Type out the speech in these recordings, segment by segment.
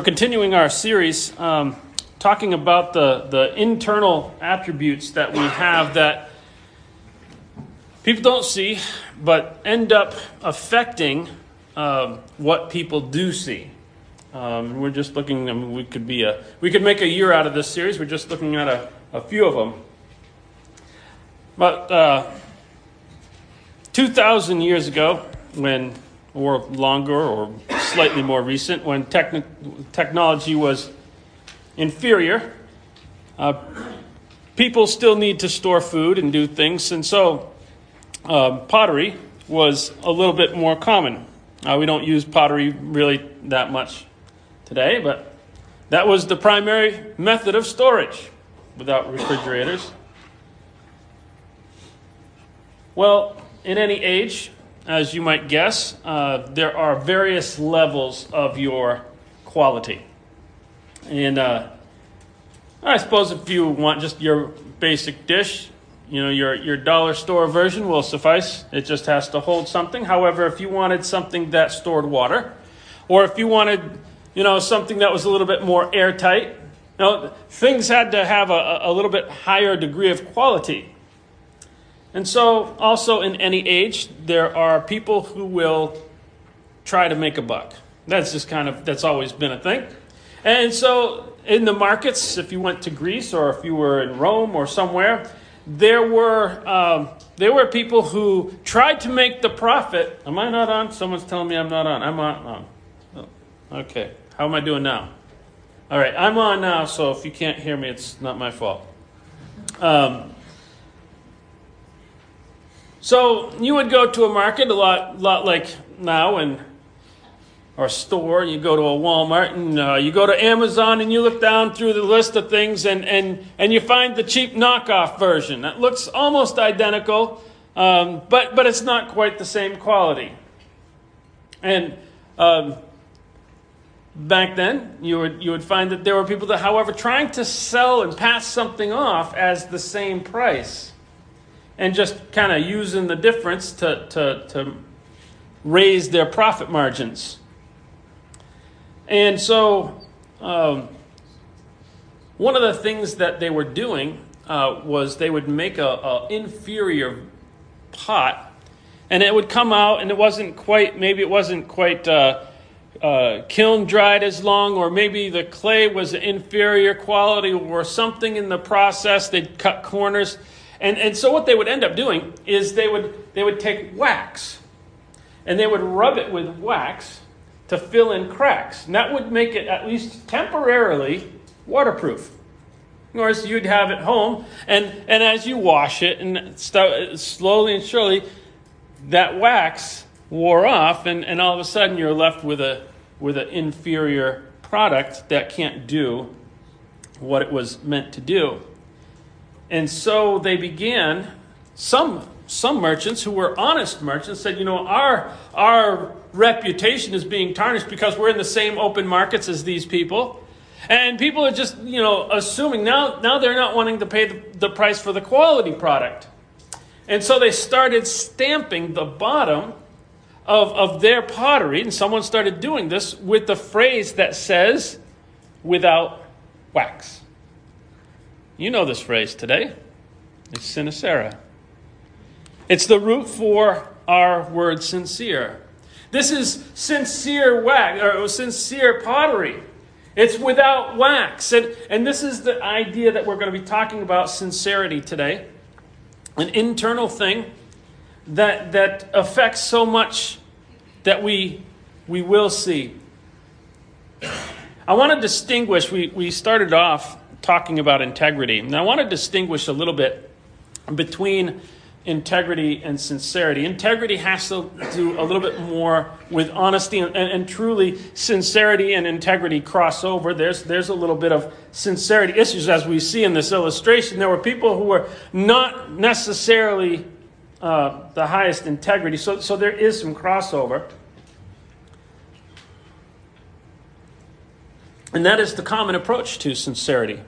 We're continuing our series um, talking about the, the internal attributes that we have that people don't see, but end up affecting um, what people do see. Um, we're just looking. I mean, we could be a we could make a year out of this series. We're just looking at a, a few of them. But uh, two thousand years ago, when or longer or slightly more recent, when techni- technology was inferior. Uh, people still need to store food and do things, and so uh, pottery was a little bit more common. Uh, we don't use pottery really that much today, but that was the primary method of storage without refrigerators. Well, in any age, as you might guess, uh, there are various levels of your quality. And uh, I suppose if you want just your basic dish, you know, your, your dollar store version will suffice. It just has to hold something. However, if you wanted something that stored water, or if you wanted, you know, something that was a little bit more airtight, you know, things had to have a, a little bit higher degree of quality. And so, also in any age, there are people who will try to make a buck. That's just kind of, that's always been a thing. And so, in the markets, if you went to Greece or if you were in Rome or somewhere, there were, um, there were people who tried to make the profit. Am I not on? Someone's telling me I'm not on. I'm on. on. Oh, okay. How am I doing now? All right, I'm on now, so if you can't hear me, it's not my fault. Um, so you would go to a market a lot, lot like now, and or a store. You go to a Walmart, and uh, you go to Amazon, and you look down through the list of things, and and and you find the cheap knockoff version that looks almost identical, um, but but it's not quite the same quality. And um, back then, you would you would find that there were people that, however, trying to sell and pass something off as the same price and just kind of using the difference to, to, to raise their profit margins. And so, um, one of the things that they were doing uh, was they would make a, inferior pot, and it would come out, and it wasn't quite maybe it wasn't quite uh, uh, kiln dried as long, or maybe the clay was inferior quality, or something in the process. They'd cut corners and, and so what they would end up doing is they would, they would take wax and they would rub it with wax to fill in cracks. And that would make it at least temporarily waterproof. Of course, you'd have it home, and, and as you wash it, and st- slowly and surely, that wax wore off, and, and all of a sudden you're left with a with an inferior product that can't do what it was meant to do. And so they began, some, some merchants who were honest merchants said, you know, our, our reputation is being tarnished because we're in the same open markets as these people. And people are just, you know, assuming now, now they're not wanting to pay the, the price for the quality product. And so they started stamping the bottom of, of their pottery, and someone started doing this with the phrase that says, without wax. You know this phrase today. It's sinecera. It's the root for our word sincere. This is sincere wax or sincere pottery. It's without wax. And, and this is the idea that we're going to be talking about sincerity today. An internal thing that, that affects so much that we, we will see. I want to distinguish, we, we started off talking about integrity. And I want to distinguish a little bit between integrity and sincerity. Integrity has to do a little bit more with honesty and, and, and, truly sincerity and integrity cross over. There's, there's a little bit of sincerity issues as we see in this illustration. There were people who were not necessarily uh, the highest integrity, so, so there is some crossover. And that is the common approach to sincerity.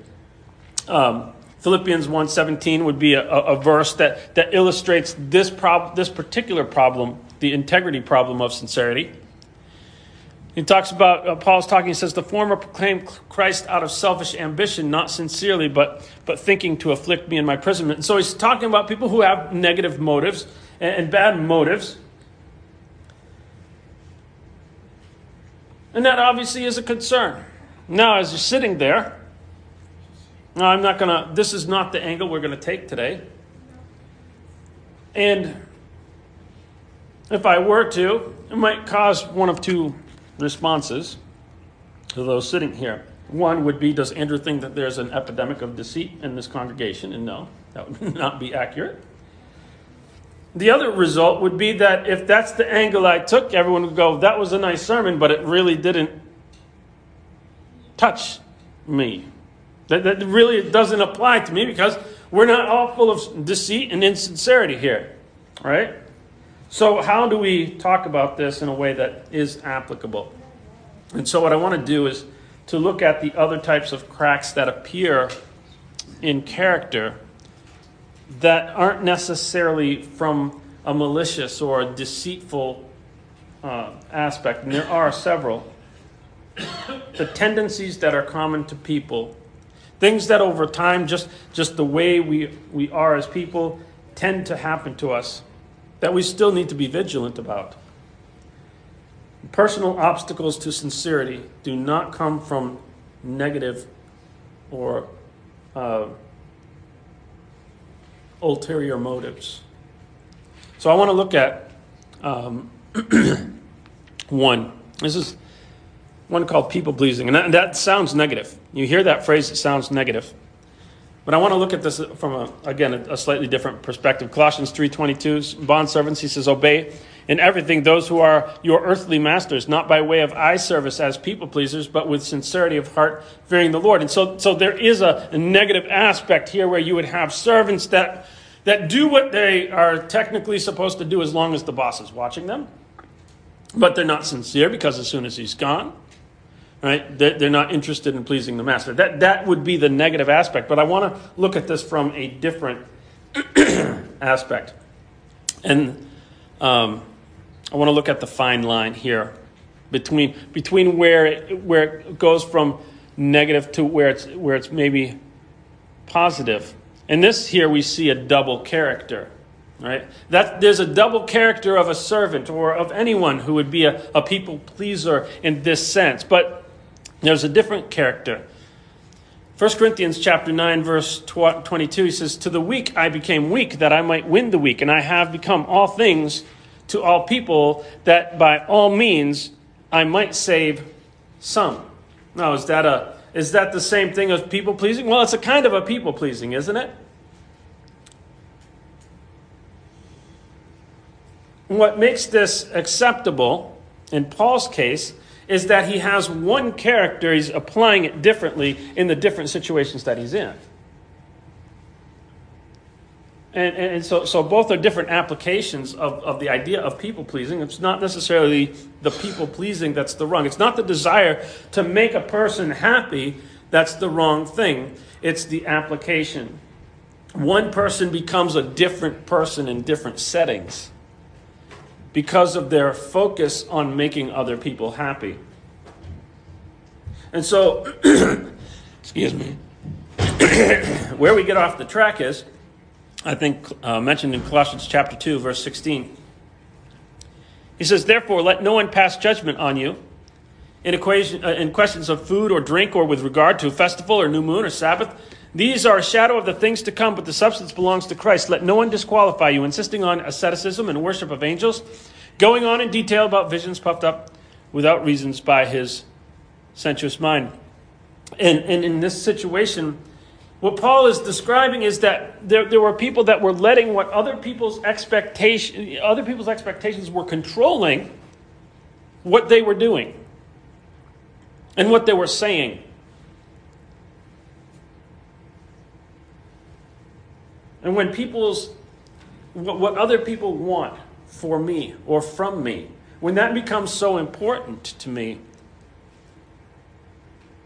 Um, Philippians 1.17 would be a, a, verse that, that illustrates this, prob- this particular problem, the integrity problem of sincerity. He talks about, uh, Paul's talking, he says, the former proclaimed Christ out of selfish ambition, not sincerely, but, but thinking to afflict me in my imprisonment. And so he's talking about people who have negative motives and, and bad motives. And that obviously is a concern. Now, as you're sitting there, now I'm not going to, this is not the angle we're going to take today. And if I were to, it might cause one of two responses to those sitting here. One would be Does Andrew think that there's an epidemic of deceit in this congregation? And no, that would not be accurate. The other result would be that if that's the angle I took, everyone would go, That was a nice sermon, but it really didn't touch me. That, that really doesn't apply to me because we're not all full of deceit and insincerity here, right? So, how do we talk about this in a way that is applicable? And so, what I want to do is to look at the other types of cracks that appear in character that aren't necessarily from a malicious or a deceitful uh, aspect, and there are several. The tendencies that are common to people, things that over time, just, just the way we, we are as people, tend to happen to us that we still need to be vigilant about. Personal obstacles to sincerity do not come from negative or uh, ulterior motives. So I want to look at um, one. This is one called people pleasing, and that, that sounds negative. You hear that phrase, it sounds negative. But I want to look at this from a, again a, slightly different perspective. Colossians 3:22, bond servants, he says, obey in everything those who are your earthly masters, not by way of eye service as people pleasers, but with sincerity of heart, fearing the Lord. And so, so there is a, a negative aspect here where you would have servants that that do what they are technically supposed to do as long as the boss is watching them, but they're not sincere because as soon as he's gone, right? They're not interested in pleasing the master. That, that would be the negative aspect. But I want to look at this from a different aspect. And um, I want to look at the fine line here between, between where, it, where it goes from negative to where it's, where it's maybe positive. In this here, we see a double character. Right? That there's a double character of a servant or of anyone who would be a, a people pleaser in this sense. But there's a different character. 1 Corinthians chapter 9 verse 22 he says to the weak I became weak that I might win the weak and I have become all things to all people that by all means I might save some. Now is that a is that the same thing as people pleasing? Well, it's a kind of a people pleasing, isn't it? What makes this acceptable in Paul's case is that he has one character, he's applying it differently in the different situations that he's in. And, and so, so both are different applications of, of the idea of people pleasing. It's not necessarily the people pleasing that's the wrong. It's not the desire to make a person happy that's the wrong thing. It's the application. One person becomes a different person in different settings because of their focus on making other people happy. And so, excuse me, where we get off the track is, I think, uh, mentioned in Colossians chapter 2, verse 16. He says, Therefore, let no one pass judgment on you in, equation, uh, in questions of food or drink or with regard to a festival or new moon or Sabbath. These are a shadow of the things to come, but the substance belongs to Christ. Let no one disqualify you, insisting on asceticism and worship of angels, going on in detail about visions puffed up without reasons by his sensuous mind. And, and in this situation, what Paul is describing is that there, there were people that were letting what other people's expectation, other people's expectations were controlling what they were doing and what they were saying. And when people's what, what other people want for me or from me, when that becomes so important to me,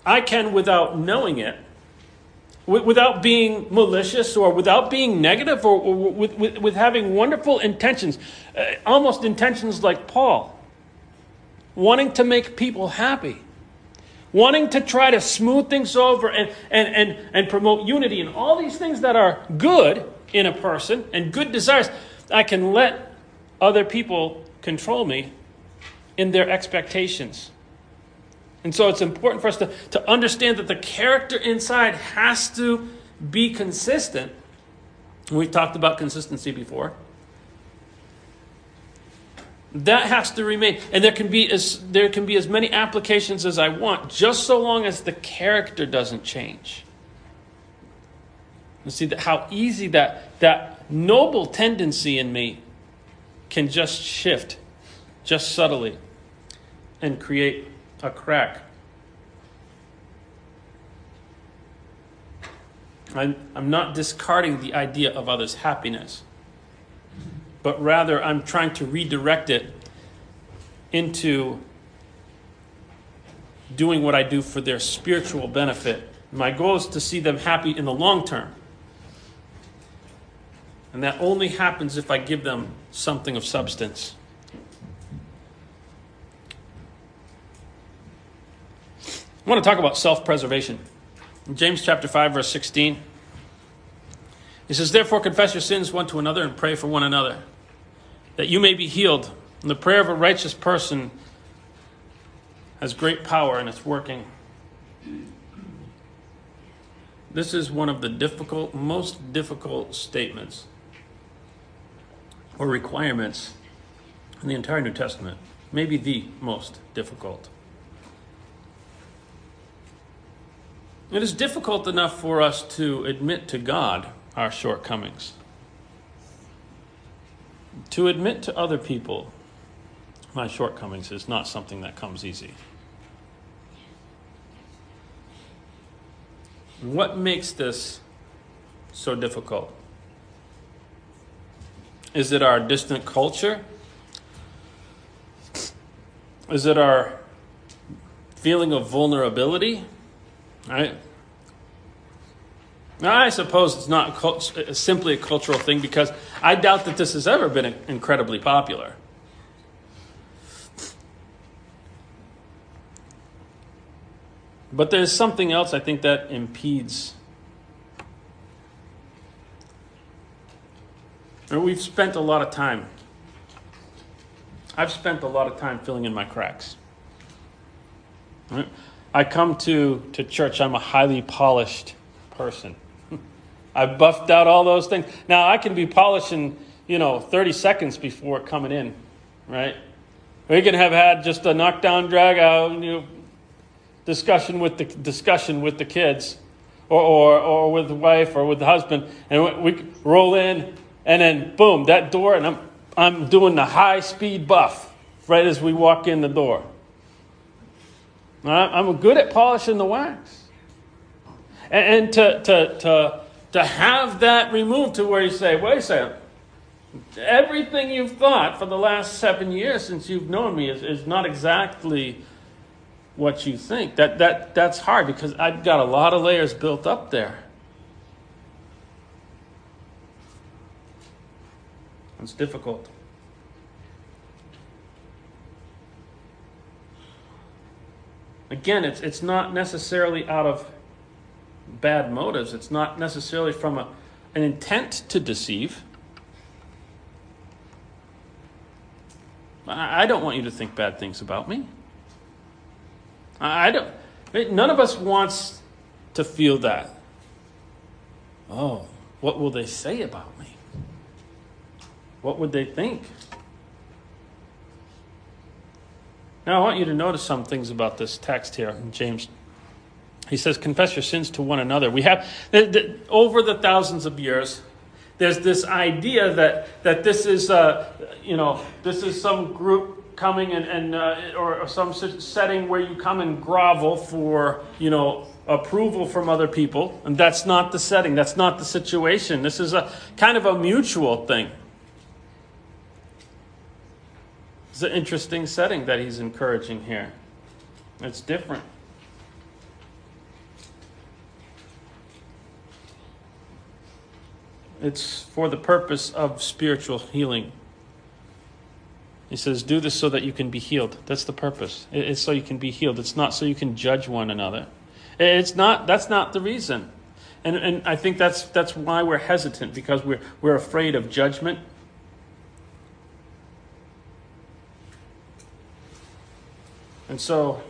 I can, without knowing it, without being malicious or without being negative or, with, with, with, having wonderful intentions, uh, almost intentions like Paul. wanting to make people happy, wanting to try to smooth things over and, and, and, and promote unity and all these things that are good in a person and good desires, I can let other people control me in their expectations. And so it's important for us to, to understand that the character inside has to be consistent. We've talked about consistency before. That has to remain. And there can be as there can be as many applications as I want, just so long as the character doesn't change. You see that how easy that that noble tendency in me can just shift, just subtly, and create a crack. I'm, I'm not discarding the idea of others' happiness but rather I'm trying to redirect it into doing what I do for their spiritual benefit. My goal is to see them happy in the long term. And that only happens if I give them something of substance. I want to talk about self preservation. James chapter 5, verse 16. He says, Therefore, confess your sins one to another and pray for one another that you may be healed. And the prayer of a righteous person has great power and it's working. This is one of the difficult, most difficult statements or requirements in the entire New Testament. Maybe the most difficult. It is difficult enough for us to admit to God our shortcomings to admit to other people my shortcomings is not something that comes easy. What makes this so difficult? Is it our distant culture? Is it our feeling of vulnerability? Right? I suppose it's not simply a cultural thing because I doubt that this has ever been incredibly popular. But there's something else I think that impedes. We've spent a lot of time. I've spent a lot of time filling in my cracks. I come to, to church, I'm a highly polished person. I buffed out all those things. Now I can be polishing, you know, 30 seconds before coming in, right? We can have had just a knockdown, drag out, you know, discussion with the discussion with the kids, or, or or with the wife or with the husband, and we roll in, and then boom, that door, and I'm I'm doing the high speed buff right as we walk in the door. I'm good at polishing the wax, and, to to to to have that removed to where you say, wait a second, everything you've thought for the last seven years since you've known me is, is not exactly what you think. That, that, that's hard because I've got a lot of layers built up there. It's difficult. Again, it's, it's not necessarily out of bad motives. It's not necessarily from a, an intent to deceive. I, I don't want you to think bad things about me. I, I don't. None of us wants to feel that. Oh, what will they say about me? What would they think? Now, I want you to notice some things about this text here James he says, confess your sins to one another. We have, over the thousands of years, there's this idea that, that this is, uh, you know, this is some group coming and, and uh, or, or some setting where you come and grovel for, you know, approval from other people. And that's not the setting. That's not the situation. This is a kind of a mutual thing. It's an interesting setting that he's encouraging here. It's different. It's for the purpose of spiritual healing. He says, Do this so that you can be healed. That's the purpose. It's so you can be healed. It's not so you can judge one another. It's not, that's not the reason. And, and I think that's, that's why we're hesitant, because we're, we're afraid of judgment. And so,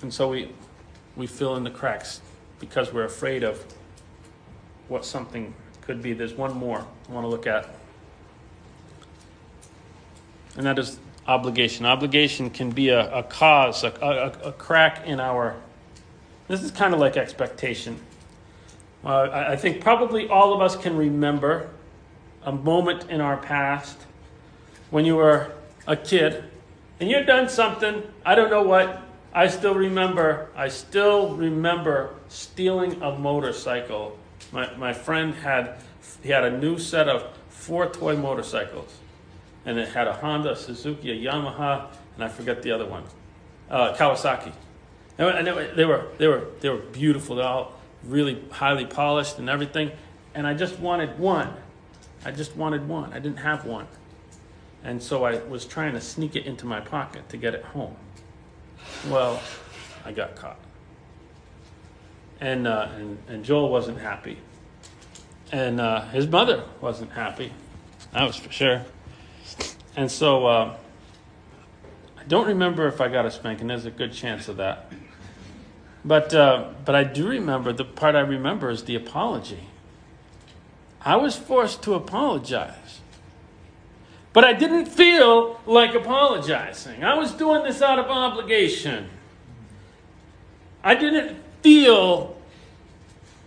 and so we, we fill in the cracks because we're afraid of what something could be. There's one more I want to look at and that is obligation. Obligation can be a, a cause, a, a, a, crack in our. This is kind of like expectation. Uh, I, I think probably all of us can remember a moment in our past when you were a kid and you've done something, I don't know what, I still remember, I still remember stealing a motorcycle. My, my friend had, he had a new set of four toy motorcycles and it had a Honda, a Suzuki, a Yamaha, and I forget the other one, uh, Kawasaki. And they were they were they were beautiful. They're all really highly polished and everything. And I just wanted one. I just wanted one. I didn't have one, and so I was trying to sneak it into my pocket to get it home. Well, I got caught, and uh, and, and Joel wasn't happy, and uh, his mother wasn't happy. That was for sure. And so uh, I don't remember if I got a spanking. There's a good chance of that. But, uh, but I do remember, the part I remember is the apology. I was forced to apologize. But I didn't feel like apologizing. I was doing this out of obligation. I didn't feel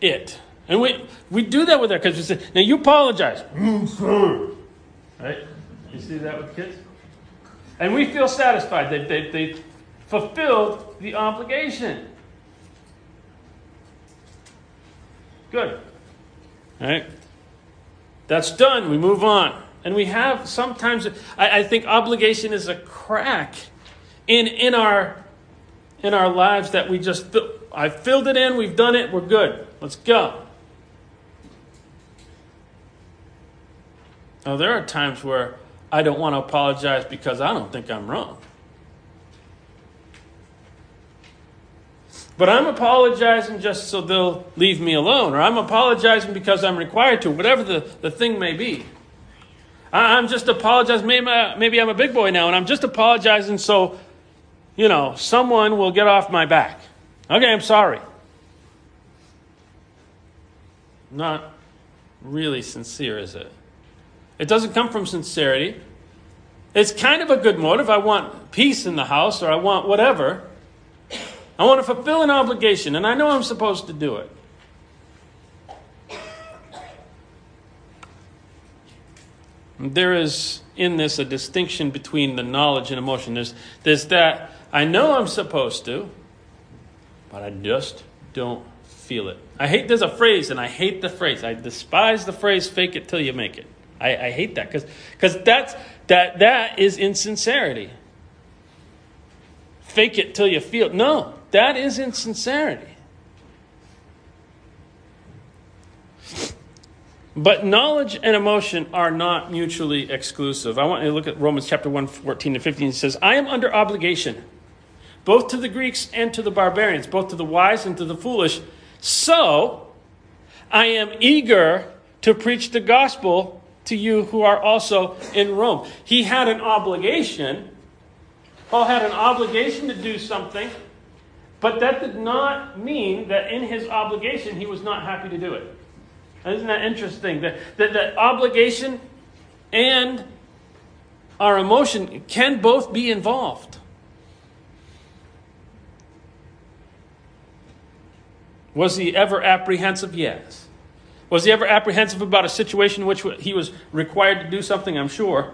it. And we, we do that with our kids. We say, now you apologize. Mm, right? You see that with kids? And we feel satisfied. They, they, they fulfilled the obligation. Good. All right? That's done. We move on. And we have sometimes, I, I think obligation is a crack in, in, our, in our lives that we just, I filled it in, we've done it, we're good. Let's go. Now, there are times where I don't want to apologize because I don't think I'm wrong. But I'm apologizing just so they'll leave me alone, or I'm apologizing because I'm required to, whatever the, the thing may be. I'm just apologizing. Maybe, uh, maybe I'm a big boy now, and I'm just apologizing so, you know, someone will get off my back. Okay, I'm sorry. Not really sincere, is it? It doesn't come from sincerity. It's kind of a good motive. I want peace in the house or I want whatever. I want to fulfill an obligation, and I know I'm supposed to do it. There is in this a distinction between the knowledge and emotion. There's, there's that I know I'm supposed to, but I just don't feel it. I hate, there's a phrase, and I hate the phrase. I despise the phrase fake it till you make it. I, I hate that because that's that that is insincerity. Fake it till you feel. No, that is insincerity. But knowledge and emotion are not mutually exclusive. I want you to look at Romans chapter 1, 14 and 15. It says, I am under obligation, both to the Greeks and to the barbarians, both to the wise and to the foolish. So I am eager to preach the gospel to you who are also in Rome. He had an obligation. Paul had an obligation to do something, but that did not mean that in his obligation he was not happy to do it. Isn't that interesting? That, that, that obligation and our emotion can both be involved. Was he ever apprehensive? Yes. Was he ever apprehensive about a situation in which he was required to do something? I'm sure.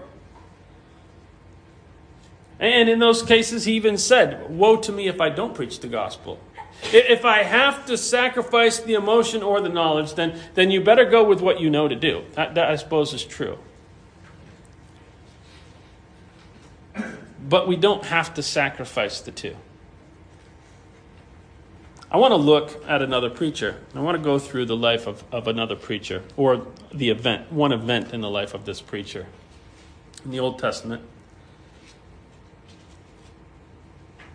And in those cases, he even said, Woe to me if I don't preach the gospel. If I have to sacrifice the emotion or the knowledge, then, then you better go with what you know to do. That, that I suppose is true. But we don't have to sacrifice the two. I want to look at another preacher. I want to go through the life of, of another preacher, or the event, one event in the life of this preacher. in the Old Testament.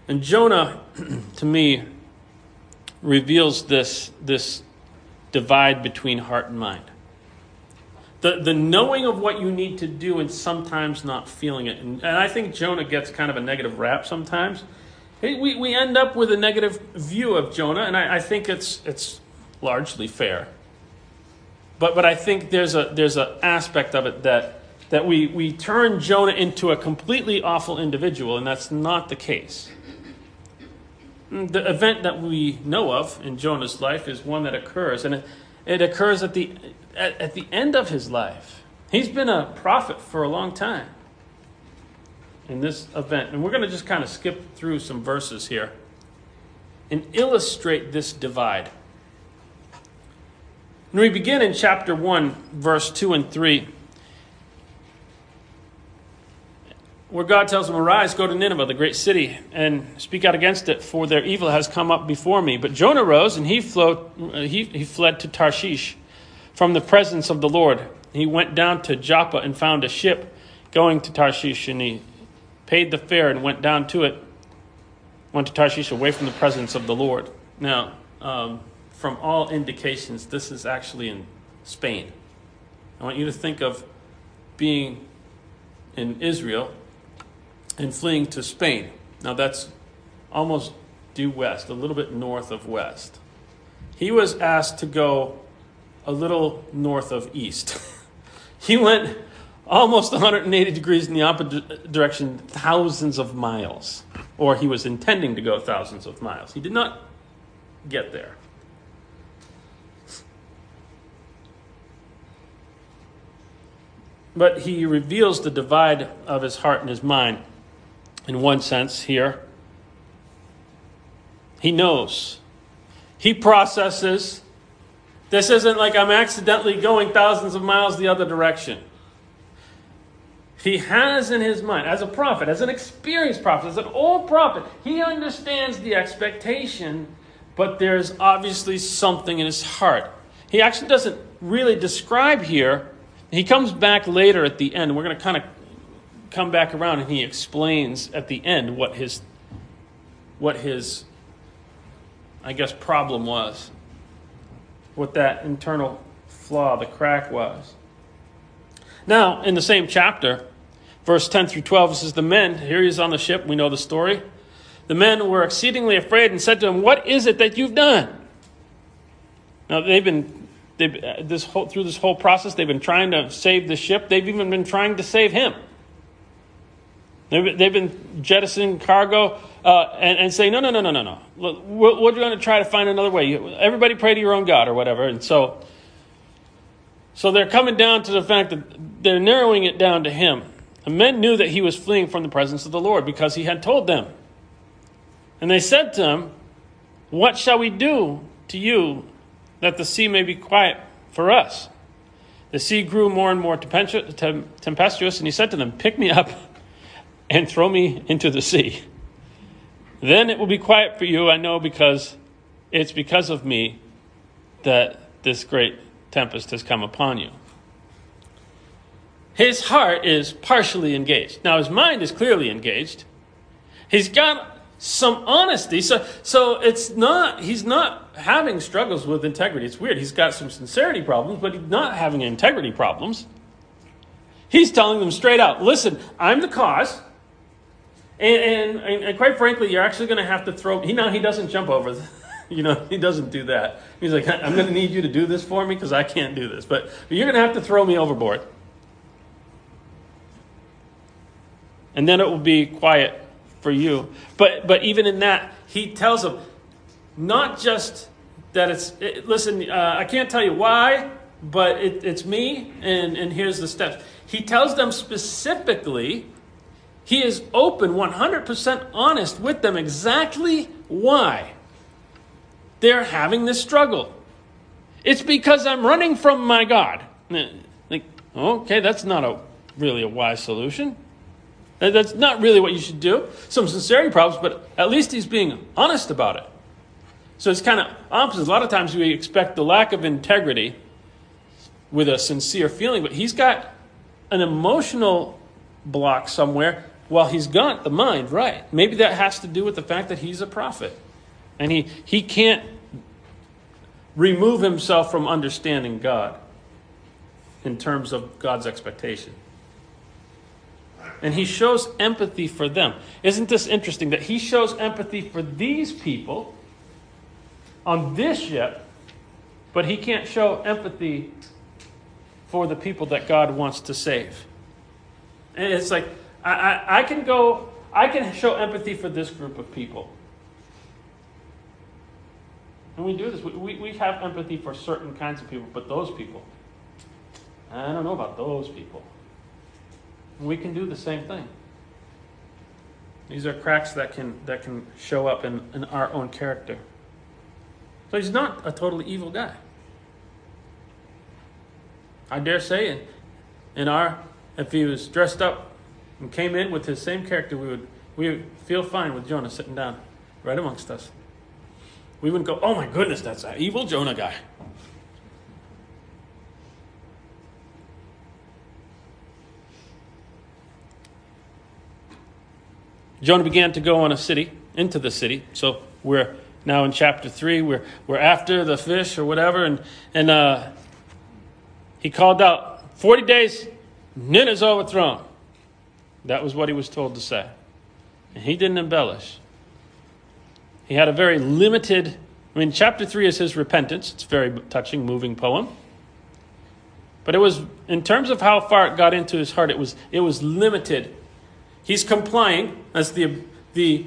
And Jonah, to me, reveals this, this divide between heart and mind. The, the knowing of what you need to do and sometimes not feeling it. And, and I think Jonah gets kind of a negative rap sometimes. We, we end up with a negative view of Jonah, and I, I think it's, it's largely fair. But, but I think there's a there's an aspect of it that that we, we turn Jonah into a completely awful individual, and that's not the case. The event that we know of in Jonah's life is one that occurs, and it, it occurs at the, at, at the end of his life. He's been a prophet for a long time in this event. And we're going to just kind of skip through some verses here and illustrate this divide. When we begin in chapter 1, verse 2 and 3, where God tells him, Arise, go to Nineveh, the great city, and speak out against it, for their evil has come up before me. But Jonah rose, and he, flowed, he, he fled to Tarshish from the presence of the Lord. He went down to Joppa and found a ship going to Tarshish, and he paid the fare and went down to it, went to Tarshish away from the presence of the Lord. Now, um, from all indications, this is actually in Spain. I want you to think of being in Israel and fleeing to Spain. Now, that's almost due west, a little bit north of west. He was asked to go a little north of east. he went almost 180 degrees in the opposite direction, thousands of miles. Or he was intending to go thousands of miles. He did not get there. But he reveals the divide of his heart and his mind in one sense here. He knows. He processes. This isn't like I'm accidentally going thousands of miles the other direction. He has in his mind, as a prophet, as an experienced prophet, as an old prophet, he understands the expectation, but there's obviously something in his heart. He actually doesn't really describe here he comes back later at the end. We're going to kind of come back around and he explains at the end what his what his I guess problem was. What that internal flaw, the crack was. Now, in the same chapter, verse 10 through 12, it says, The men, here he is on the ship, we know the story. The men were exceedingly afraid and said to him, What is it that you've done? Now, they've been They've, uh, this whole, through this whole process, they've been trying to save the ship. They've even been trying to save him. They've, they've been jettisoning cargo uh, and, and saying, no, no, no, no, no, no. We're, we're going to try to find another way. Everybody pray to your own God or whatever. And so, so they're coming down to the fact that they're narrowing it down to him. The men knew that he was fleeing from the presence of the Lord because he had told them. And they said to him, What shall we do to you that the sea may be quiet for us. The sea grew more and more tempestuous, and he said to them, Pick me up and throw me into the sea. Then it will be quiet for you, I know, because it's because of me that this great tempest has come upon you. His heart is partially engaged. Now, his mind is clearly engaged. He's got some honesty. So, so it's not, he's not having struggles with integrity. It's weird. He's got some sincerity problems, but he's not having integrity problems. He's telling them straight out listen, I'm the cause. And, and, and quite frankly, you're actually going to have to throw. He, now, he doesn't jump over. The, you know, he doesn't do that. He's like, I'm going to need you to do this for me because I can't do this. But, but you're going to have to throw me overboard. And then it will be quiet for you. But but even in that, he tells them not just that it's it, listen. Uh, I can't tell you why, but it, it's me, and and here's the steps. He tells them specifically. He is open, 100% honest with them exactly why they're having this struggle. It's because I'm running from my God. Like, okay, that's not a really a wise solution. That's not really what you should do. Some sincerity problems, but at least he's being honest about it. So it's kind of opposite. A lot of times we expect the lack of integrity with a sincere feeling, but he's got an emotional block somewhere. Well, he's got the mind right. Maybe that has to do with the fact that he's a prophet. And he, he can't remove himself from understanding God in terms of God's expectation. And he shows empathy for them. Isn't this interesting that he shows empathy for these people on this ship, but he can't show empathy for the people that God wants to save? And it's like, I, I, can go, I can show empathy for this group of people. And we do this. We, we, we have empathy for certain kinds of people, but those people, I don't know about those people. We can do the same thing. These are cracks that can, that can show up in, in our own character. So he's not a totally evil guy. I dare say, in, in our, if he was dressed up and came in with his same character, we would, we would feel fine with Jonah sitting down right amongst us. We wouldn't go, oh my goodness, that's an evil Jonah guy. Jonah began to go on a city, into the city. So we're now in chapter 3. We're, we're after the fish or whatever. And, and uh, he called out, 40 days, Nineveh's overthrown. That was what he was told to say. And he didn't embellish. He had a very limited, I mean, chapter 3 is his repentance. It's a very touching, moving poem. But it was, in terms of how far it got into his heart, it was, it was limited He's complying. That's the, the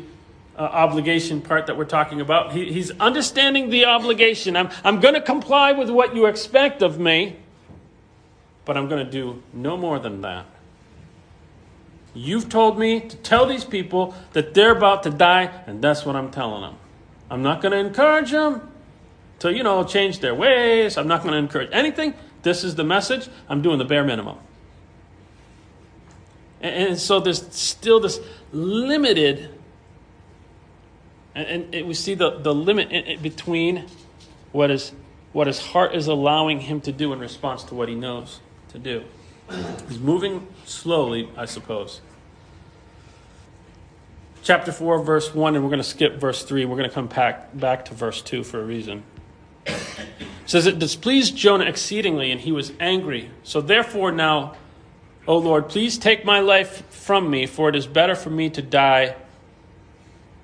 uh, obligation part that we're talking about. He, he's understanding the obligation. I'm, I'm going to comply with what you expect of me, but I'm going to do no more than that. You've told me to tell these people that they're about to die, and that's what I'm telling them. I'm not going to encourage them to, you know, change their ways. I'm not going to encourage anything. This is the message. I'm doing the bare minimum. And, and so there's still this limited, and, and we see the, the limit in, in between what, is, what his heart is allowing him to do in response to what he knows to do. He's moving slowly, I suppose. Chapter 4, verse 1, and we're going to skip verse 3. We're going to come back, back to verse 2 for a reason. It says, It displeased Jonah exceedingly, and he was angry. So therefore, now O Lord, please take my life from me, for it is better for me to die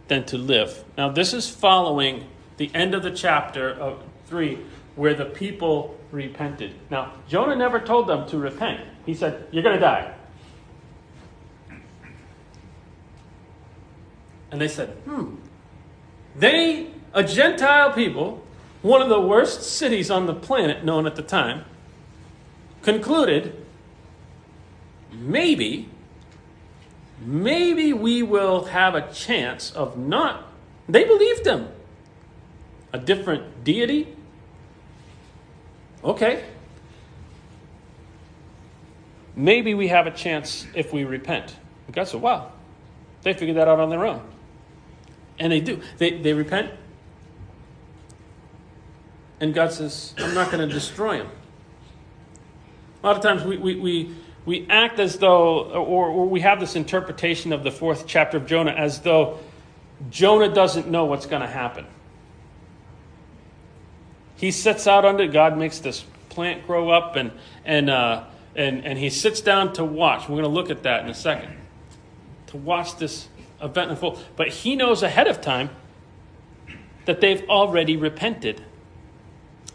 than to live. Now, this is following the end of the chapter of 3, where the people repented. Now, Jonah never told them to repent. He said, You're going to die. And they said, Hmm. They, a Gentile people, one of the worst cities on the planet known at the time, concluded maybe, maybe we will have a chance of not. They believed him. A different deity? Okay. Maybe we have a chance if we repent. And God said, wow, they figured that out on their own. And they do. They, they repent. And God says, I'm not going to destroy them. A lot of times we, we, we, we act as though, or, or, we have this interpretation of the fourth chapter of Jonah as though Jonah doesn't know what's going to happen. He sits out under, God makes this plant grow up, and, and, uh, and, and he sits down to watch. We're going to look at that in a second. To watch this event unfold. But he knows ahead of time that they've already repented.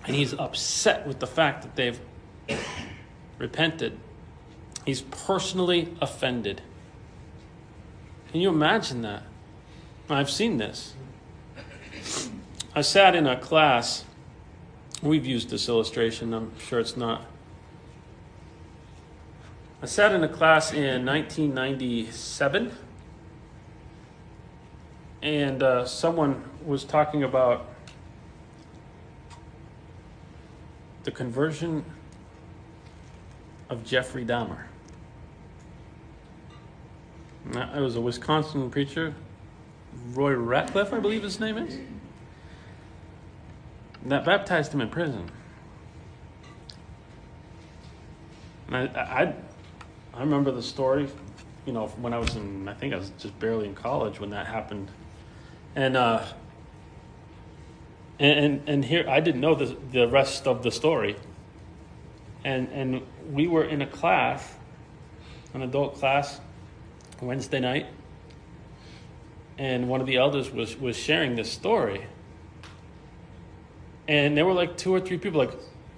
And he's upset with the fact that they've repented. He's personally offended. Can you imagine that? I've seen this. I sat in a class. We've used this illustration, I'm sure it's not. I sat in a class in 1997, and uh, someone was talking about the conversion of Jeffrey Dahmer. It was a Wisconsin preacher, Roy Ratcliff, I believe his name is, that baptized him in prison. And I, I, I remember the story you know, when I was in, I think I was just barely in college when that happened. And, uh, and, and, and here, I didn't know the, the rest of the story. And, and we were in a class, an adult class, Wednesday night. And one of the elders was, was sharing this story. And there were like two or three people like,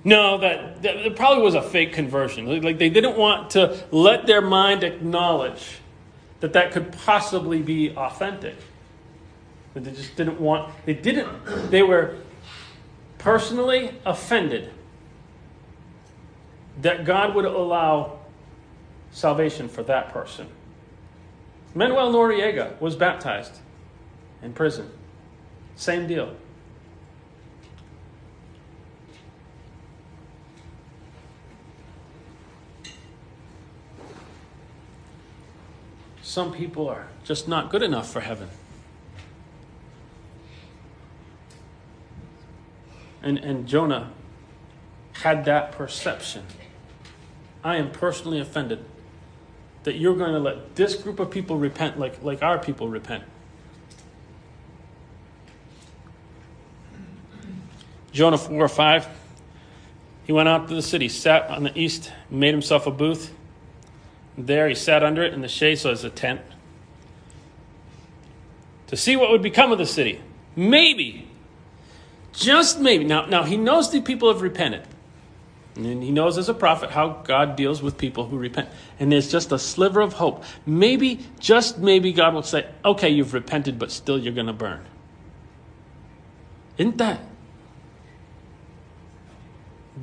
no, that, that it probably was a fake conversion. Like they didn't want to let their mind acknowledge that that could possibly be authentic. That they just didn't want. They didn't. They were personally offended that God would allow salvation for that person. Manuel Noriega was baptized in prison. Same deal. Some people are just not good enough for heaven. And, and Jonah had that perception. I am personally offended that you're going to let this group of people repent like, like our people repent. Jonah 4 or 5. He went out to the city, sat on the east, made himself a booth there he sat under it in the shade, so it's a tent, to see what would become of the city. Maybe, just maybe. Now, now he knows the people have repented. And he knows as a prophet how God deals with people who repent. And there's just a sliver of hope. Maybe, just maybe, God will say, okay, you've repented, but still you're going to burn. Isn't that?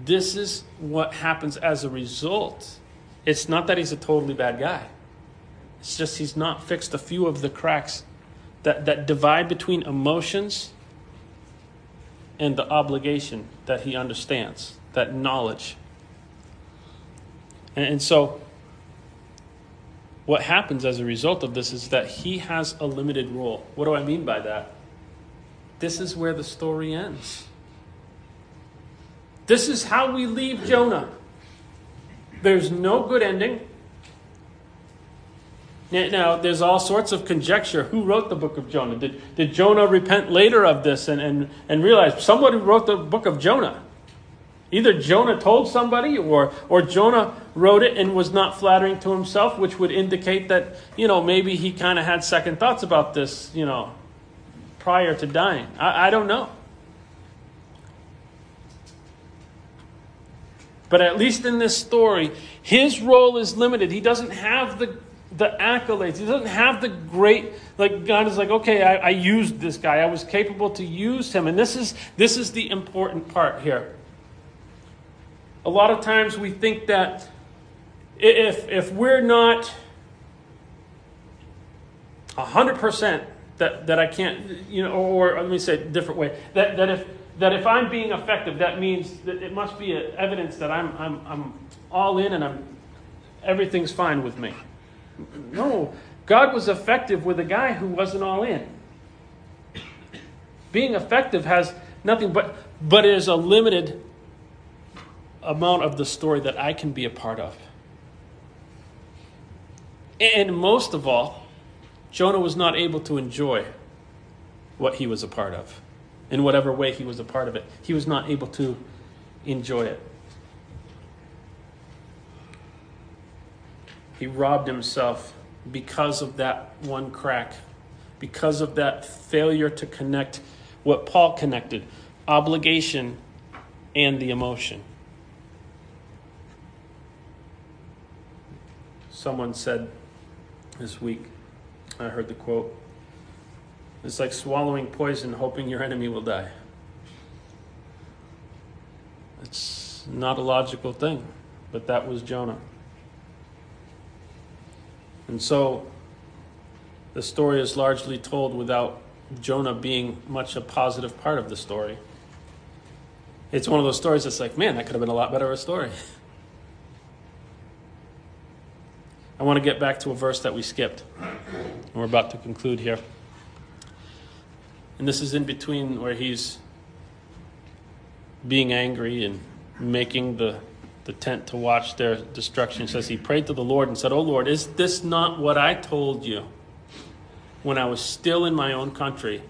This is what happens as a result it's not that he's a totally bad guy. It's just he's not fixed a few of the cracks that, that divide between emotions and the obligation that he understands, that knowledge. And, and so, what happens as a result of this is that he has a limited role. What do I mean by that? This is where the story ends. This is how we leave Jonah. There's no good ending. Now, there's all sorts of conjecture. Who wrote the book of Jonah? Did, did Jonah repent later of this and, and, and realize somebody wrote the book of Jonah? Either Jonah told somebody or, or Jonah wrote it and was not flattering to himself, which would indicate that, you know, maybe he kind of had second thoughts about this, you know, prior to dying. I, I don't know. But at least in this story, his role is limited. He doesn't have the, the accolades. He doesn't have the great, like, God is like, okay, I, I used this guy. I was capable to use him. And this is, this is the important part here. A lot of times we think that if, if we're not 100% that, that I can't, you know, or, let me say it a different way, that, that if that if I'm being effective, that means that it must be evidence that I'm, I'm, I'm all in and I'm, everything's fine with me. No, God was effective with a guy who wasn't all in. Being effective has nothing but, but it is a limited amount of the story that I can be a part of. And most of all, Jonah was not able to enjoy what he was a part of in whatever way he was a part of it. He was not able to enjoy it. He robbed himself because of that one crack, because of that failure to connect what Paul connected obligation and the emotion. Someone said this week, I heard the quote it's like swallowing poison, hoping your enemy will die. It's not a logical thing, but that was Jonah. And so the story is largely told without Jonah being much a positive part of the story. It's one of those stories that's like, man, that could have been a lot better a story. I want to get back to a verse that we skipped. And we're about to conclude here. And this is in between where he's being angry and making the the tent to watch their destruction. It says he prayed to the Lord and said, Oh Lord, is this not what I told you when I was still in my own country?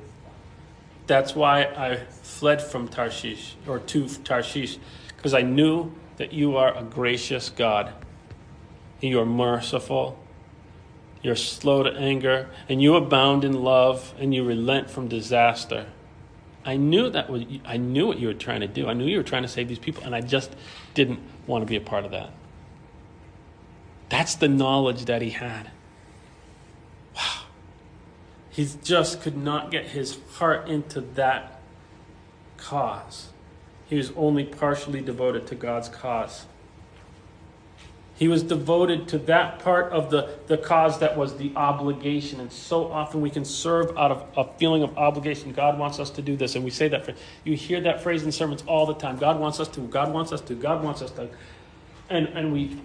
That's why I fled from Tarshish or to Tarshish, because I knew that you are a gracious God. And you are merciful. You're slow to anger, and you abound in love, and you relent from disaster. I knew that was, I knew what you were trying to do. I knew you were trying to save these people, and I just didn't want to be a part of that. That's the knowledge that he had. Wow. He just could not get his heart into that cause. He was only partially devoted to God's cause. He was devoted to that part of the, the cause that was the obligation. And so often we can serve out of a feeling of obligation. God wants us to do this. And we say that. You hear that phrase in sermons all the time. God wants us to. God wants us to. God wants us to. And, and we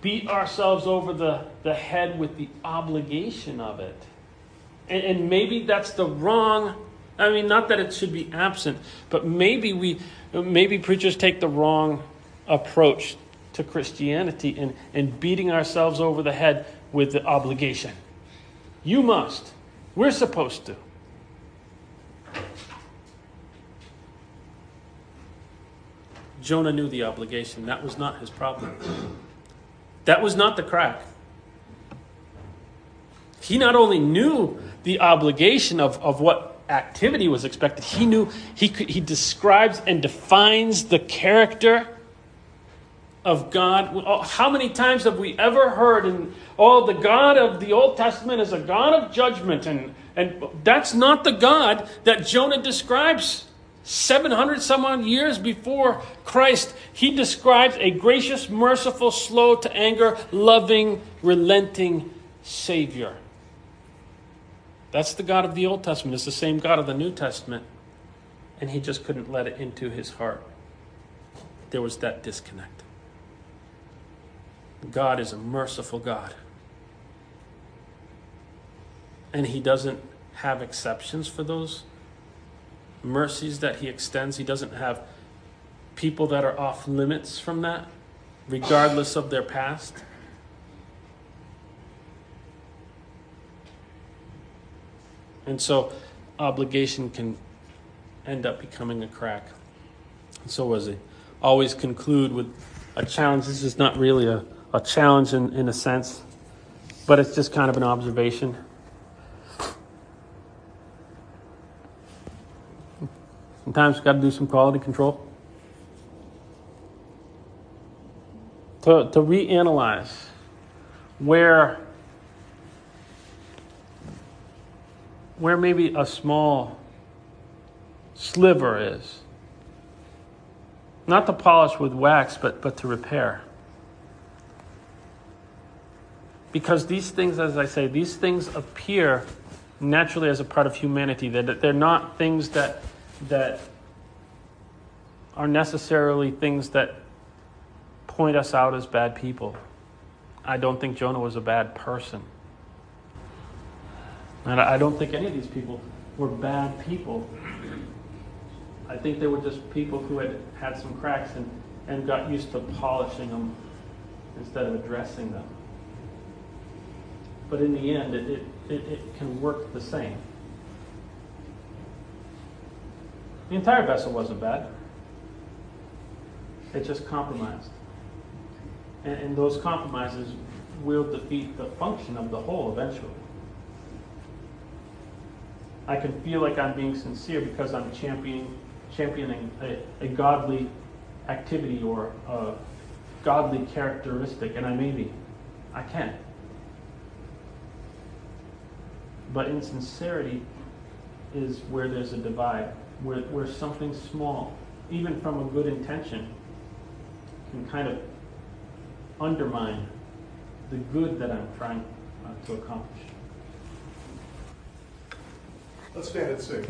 beat ourselves over the, the head with the obligation of it. And, and maybe that's the wrong. I mean, not that it should be absent, but maybe we, maybe preachers take the wrong approach to Christianity and, and beating ourselves over the head with the obligation. You must. We're supposed to. Jonah knew the obligation. That was not his problem. That was not the crack. He not only knew the obligation of, of what activity was expected, he knew, he, he describes and defines the character of God. Oh, how many times have we ever heard, and oh, the God of the Old Testament is a God of judgment, and, and that's not the God that Jonah describes 700 some odd years before Christ. He describes a gracious, merciful, slow to anger, loving, relenting Savior. That's the God of the Old Testament. It's the same God of the New Testament. And he just couldn't let it into his heart. There was that disconnect. God is a merciful God. And He doesn't have exceptions for those mercies that He extends. He doesn't have people that are off limits from that, regardless of their past. And so obligation can end up becoming a crack. And so was he. Always conclude with a challenge. This is not really a a challenge in, in a sense, but it's just kind of an observation. Sometimes you've got to do some quality control. To, to reanalyze where, where maybe a small sliver is. Not to polish with wax, but, but to repair. Because these things, as I say, these things appear naturally as a part of humanity. They're, they're not things that, that are necessarily things that point us out as bad people. I don't think Jonah was a bad person. And I don't think any of these people were bad people. I think they were just people who had had some cracks and, and got used to polishing them instead of addressing them but in the end, it, it, it, it can work the same. The entire vessel wasn't bad. It just compromised. And, and, those compromises will defeat the function of the whole eventually. I can feel like I'm being sincere because I'm championing, championing a, a godly activity or a godly characteristic, and I may be. I can. But insincerity is where there's a divide, where, where something small, even from a good intention, can kind of undermine the good that I'm trying uh, to accomplish. Let's stand and sing.